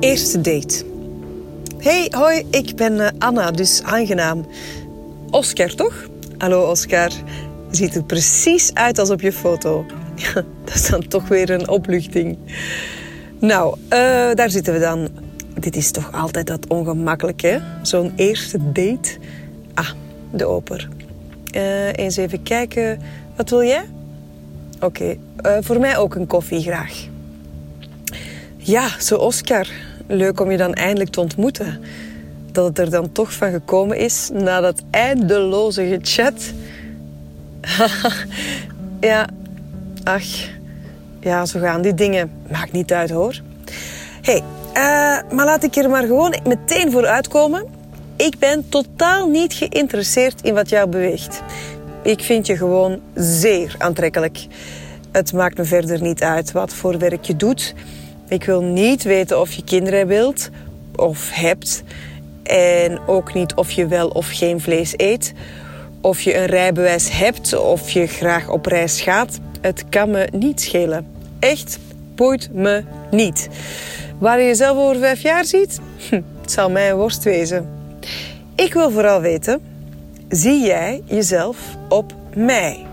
Eerste date. Hey, hoi, ik ben eh, Anna, dus aangenaam. Oscar, toch? Hallo Oscar. Ziet er precies uit als op je foto. dat is dan toch weer een opluchting. Nou, uh, daar zitten we dan. Dit is toch altijd dat ongemakkelijk? Zo'n eerste date. Ah, de oper. Uh, eens even kijken. Wat wil jij? Oké, voor mij ook een koffie, graag. Ja, zo Oscar. Leuk om je dan eindelijk te ontmoeten. Dat het er dan toch van gekomen is na dat eindeloze gechat. ja, ach. Ja, zo gaan die dingen. Maakt niet uit hoor. hey, uh, maar laat ik er maar gewoon meteen voor uitkomen. Ik ben totaal niet geïnteresseerd in wat jou beweegt. Ik vind je gewoon zeer aantrekkelijk. Het maakt me verder niet uit wat voor werk je doet. Ik wil niet weten of je kinderen wilt of hebt. En ook niet of je wel of geen vlees eet. Of je een rijbewijs hebt of je graag op reis gaat. Het kan me niet schelen. Echt, boeit me niet. Waar je jezelf over vijf jaar ziet? Hm, het zal mij een worst wezen. Ik wil vooral weten, zie jij jezelf op mij?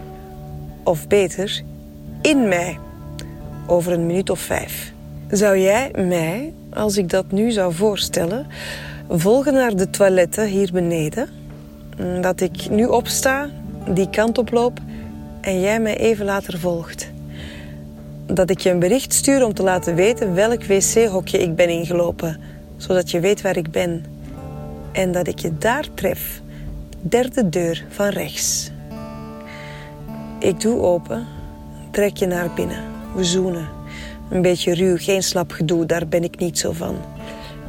Of beter, in mij? Over een minuut of vijf. Zou jij mij, als ik dat nu zou voorstellen, volgen naar de toiletten hier beneden? Dat ik nu opsta, die kant oploop en jij mij even later volgt. Dat ik je een bericht stuur om te laten weten welk wc-hokje ik ben ingelopen, zodat je weet waar ik ben. En dat ik je daar tref, derde deur van rechts. Ik doe open, trek je naar binnen, we zoenen. Een beetje ruw, geen slap gedoe, daar ben ik niet zo van.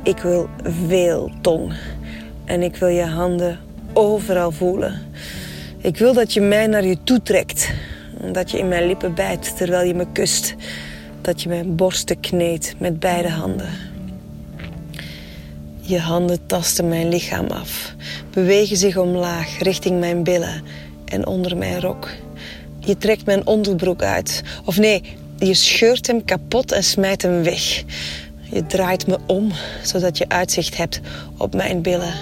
Ik wil veel tong. En ik wil je handen overal voelen. Ik wil dat je mij naar je toe trekt. Dat je in mijn lippen bijt terwijl je me kust. Dat je mijn borsten kneedt met beide handen. Je handen tasten mijn lichaam af, bewegen zich omlaag richting mijn billen en onder mijn rok. Je trekt mijn onderbroek uit. Of nee, je scheurt hem kapot en smijt hem weg. Je draait me om, zodat je uitzicht hebt op mijn billen.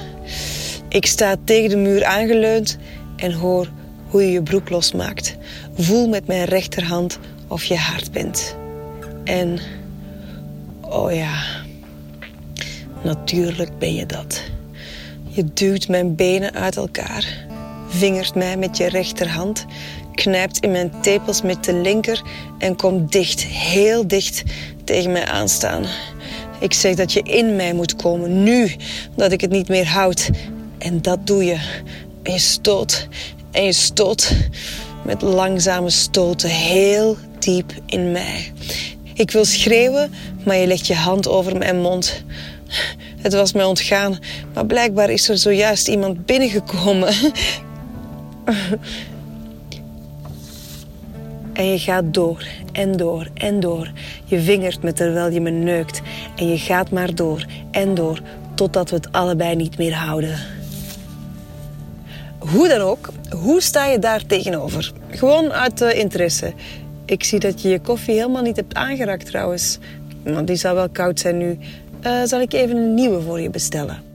Ik sta tegen de muur aangeleund en hoor hoe je je broek losmaakt. Voel met mijn rechterhand of je hard bent. En, oh ja, natuurlijk ben je dat. Je duwt mijn benen uit elkaar, vingert mij met je rechterhand knijpt in mijn tepels met de linker en komt dicht, heel dicht tegen mij aanstaan. Ik zeg dat je in mij moet komen, nu, dat ik het niet meer houd. En dat doe je. En je stoot en je stoot met langzame stoten heel diep in mij. Ik wil schreeuwen, maar je legt je hand over mijn mond. Het was mij ontgaan, maar blijkbaar is er zojuist iemand binnengekomen. En je gaat door en door en door. Je vingert me terwijl je me neukt. En je gaat maar door en door totdat we het allebei niet meer houden. Hoe dan ook, hoe sta je daar tegenover? Gewoon uit uh, interesse. Ik zie dat je je koffie helemaal niet hebt aangeraakt trouwens. Want die zal wel koud zijn nu. Uh, zal ik even een nieuwe voor je bestellen?